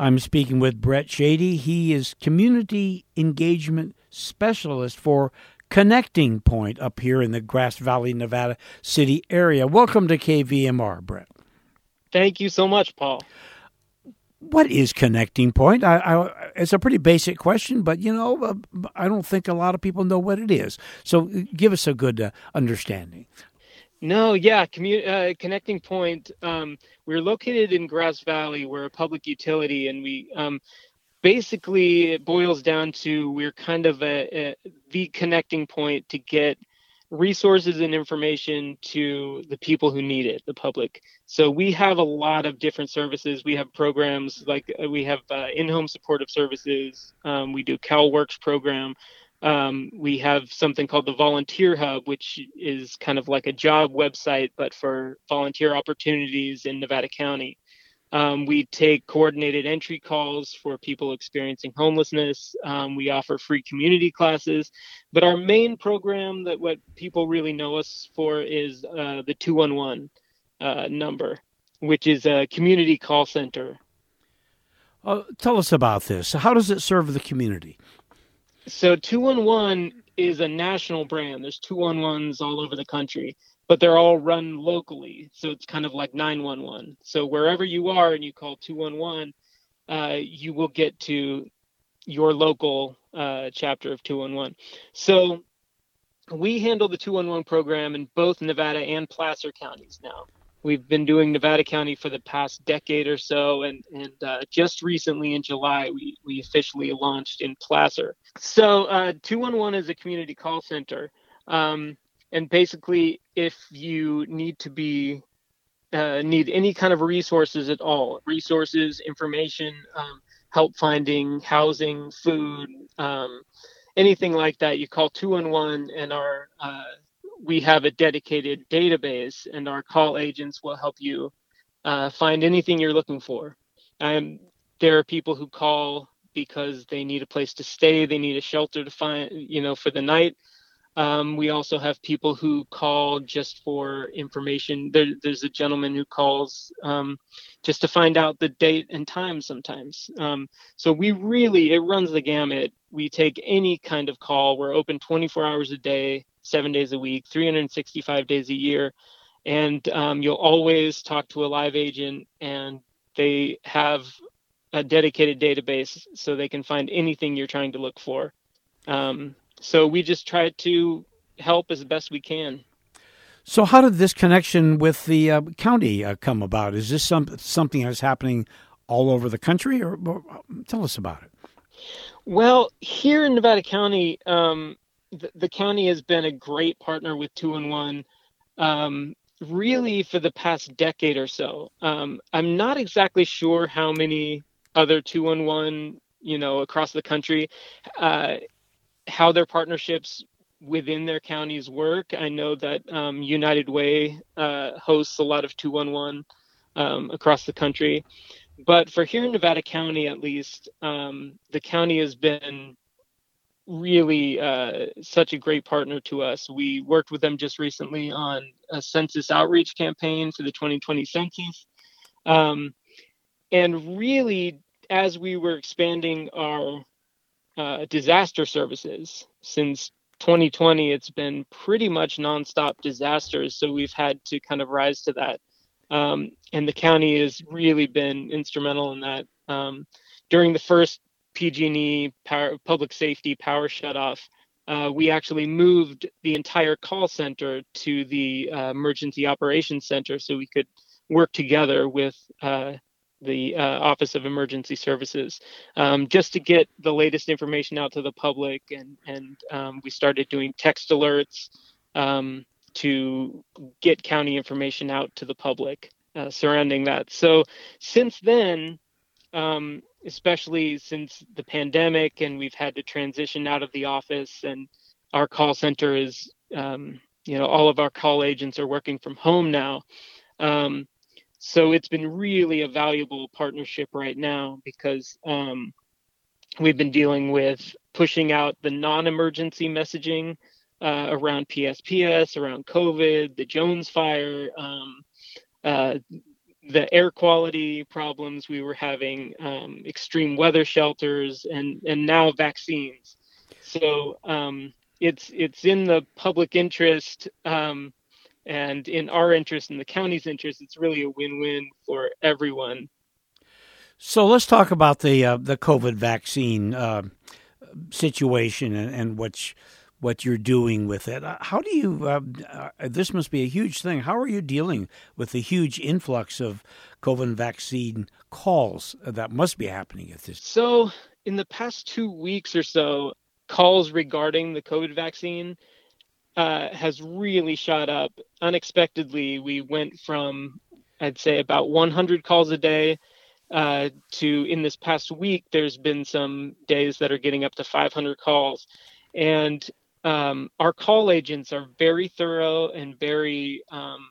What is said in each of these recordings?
I'm speaking with Brett Shady. He is community engagement specialist for Connecting Point up here in the Grass Valley, Nevada City area. Welcome to KVMR, Brett. Thank you so much, Paul. What is Connecting Point? I, I, it's a pretty basic question, but you know, uh, I don't think a lot of people know what it is. So, give us a good uh, understanding. No, yeah, commu- uh, Connecting Point. Um, we're located in Grass Valley. We're a public utility, and we um, basically it boils down to we're kind of a, a, the connecting point to get resources and information to the people who need it, the public. So we have a lot of different services. We have programs like uh, we have uh, in-home supportive services. Um, we do CalWorks program. Um, we have something called the Volunteer Hub, which is kind of like a job website, but for volunteer opportunities in Nevada County. Um, we take coordinated entry calls for people experiencing homelessness. Um, we offer free community classes, but our main program that what people really know us for is uh, the 211 uh, number, which is a community call center. Uh, tell us about this. How does it serve the community? So 211 is a national brand. There's 211s all over the country but they're all run locally. So it's kind of like 911. So wherever you are and you call 211, uh, you will get to your local uh, chapter of 211. So we handle the 211 program in both Nevada and Placer counties now. We've been doing Nevada County for the past decade or so, and and uh, just recently in July we we officially launched in Placer. So uh, 211 is a community call center. Um, and basically if you need to be uh, need any kind of resources at all resources information um, help finding housing food um, anything like that you call 211 and our uh, we have a dedicated database and our call agents will help you uh, find anything you're looking for um, there are people who call because they need a place to stay they need a shelter to find you know for the night um, we also have people who call just for information. There, there's a gentleman who calls um, just to find out the date and time sometimes. Um, so we really, it runs the gamut. We take any kind of call. We're open 24 hours a day, seven days a week, 365 days a year. And um, you'll always talk to a live agent, and they have a dedicated database so they can find anything you're trying to look for. Um, so we just try to help as best we can. So, how did this connection with the uh, county uh, come about? Is this some, something that's happening all over the country, or, or tell us about it? Well, here in Nevada County, um, the, county has been a great partner with Two and One, um, really for the past decade or so. Um, I'm not exactly sure how many other Two and One, you know, across the country. Uh, how their partnerships within their counties work. I know that um, United Way uh, hosts a lot of 211 um, across the country. But for here in Nevada County, at least, um, the county has been really uh, such a great partner to us. We worked with them just recently on a census outreach campaign for the 2020 census. Um, and really, as we were expanding our uh, disaster services. Since 2020, it's been pretty much nonstop disasters. So we've had to kind of rise to that. Um, and the county has really been instrumental in that. Um, during the first PG&E power, public safety power shutoff, uh, we actually moved the entire call center to the uh, emergency operations center so we could work together with uh, the uh, Office of Emergency Services, um, just to get the latest information out to the public. And, and um, we started doing text alerts um, to get county information out to the public uh, surrounding that. So since then, um, especially since the pandemic, and we've had to transition out of the office, and our call center is, um, you know, all of our call agents are working from home now. Um, so it's been really a valuable partnership right now because um, we've been dealing with pushing out the non-emergency messaging uh, around PSPS, around COVID, the Jones fire, um, uh, the air quality problems we were having, um, extreme weather shelters, and and now vaccines. So um, it's it's in the public interest um, and in our interest, in the county's interest. It's really a win-win for everyone. So let's talk about the uh, the COVID vaccine uh, situation and, and what's what you're doing with it. Uh, how do you? Uh, uh, this must be a huge thing. How are you dealing with the huge influx of COVID vaccine calls that must be happening at this? So, in the past two weeks or so, calls regarding the COVID vaccine uh, has really shot up unexpectedly. We went from, I'd say, about 100 calls a day uh, to in this past week, there's been some days that are getting up to 500 calls. And um, our call agents are very thorough and very um,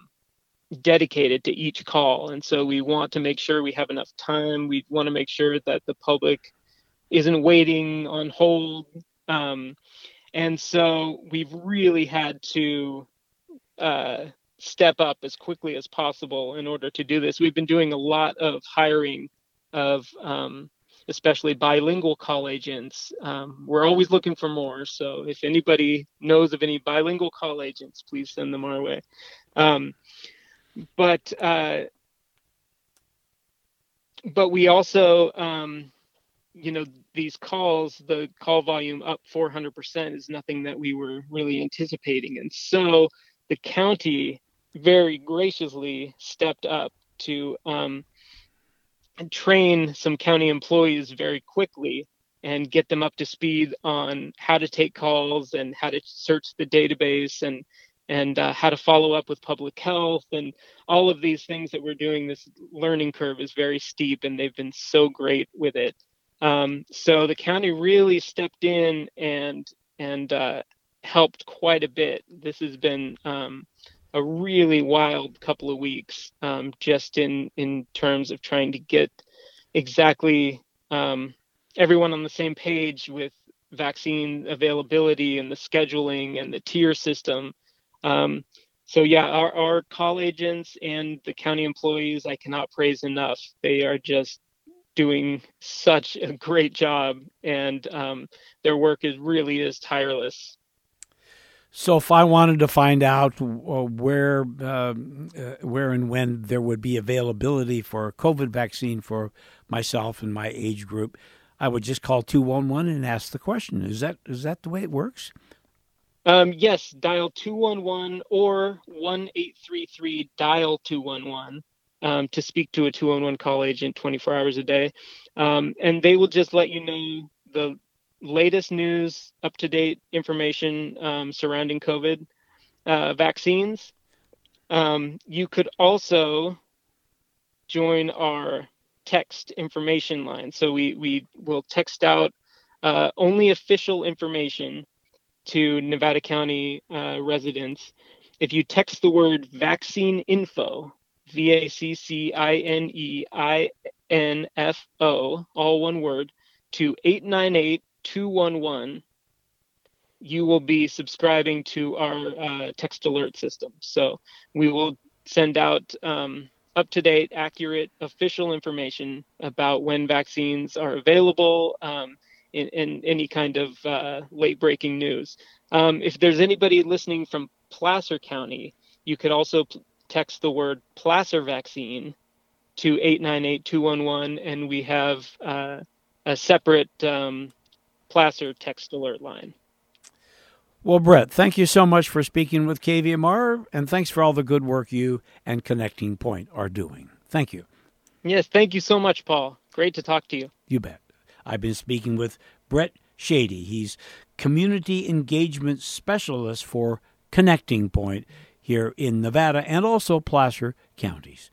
dedicated to each call. And so we want to make sure we have enough time. We want to make sure that the public isn't waiting on hold. Um, and so we've really had to uh, step up as quickly as possible in order to do this. We've been doing a lot of hiring of um, especially bilingual call agents. Um, we're always looking for more. So if anybody knows of any bilingual call agents, please send them our way. Um, but uh, but we also, um, you know, these calls, the call volume up 400% is nothing that we were really anticipating, and so the county very graciously stepped up to um, train some county employees very quickly and get them up to speed on how to take calls and how to search the database and and uh, how to follow up with public health and all of these things that we're doing. This learning curve is very steep and they've been so great with it. Um, so the county really stepped in and and uh, helped quite a bit. This has been um, a really wild couple of weeks um, just in in terms of trying to get exactly um, everyone on the same page with vaccine availability and the scheduling and the tier system. Um, so yeah, our, our call agents and the county employees, I cannot praise enough. They are just doing such a great job, and um, their work is really is tireless. So, if I wanted to find out uh, where, uh, uh, where and when there would be availability for a COVID vaccine for myself and my age group, I would just call two one one and ask the question. Is that is that the way it works? Um, yes, dial two one one or one eight three three dial two one one um, to speak to a two one one call agent twenty four hours a day, um, and they will just let you know the latest news, up to date information um, surrounding COVID uh, vaccines. Um, you could also join our text information line. So we, we will text out uh, only official information to Nevada County uh, residents. If you text the word vaccine info, V A C C I N E I N F O, all one word, to 898 211, you will be subscribing to our uh, text alert system. So we will send out um, up to date, accurate, official information about when vaccines are available um, in, any kind of uh, late breaking news. Um, if there's anybody listening from Placer County, you could also p- text the word Placer vaccine to 898 211, and we have uh, a separate um, Placer text alert line. Well, Brett, thank you so much for speaking with KVMR, and thanks for all the good work you and Connecting Point are doing. Thank you. Yes, thank you so much, Paul. Great to talk to you. You bet. I've been speaking with Brett Shady. He's Community Engagement Specialist for Connecting Point here in Nevada and also Placer counties.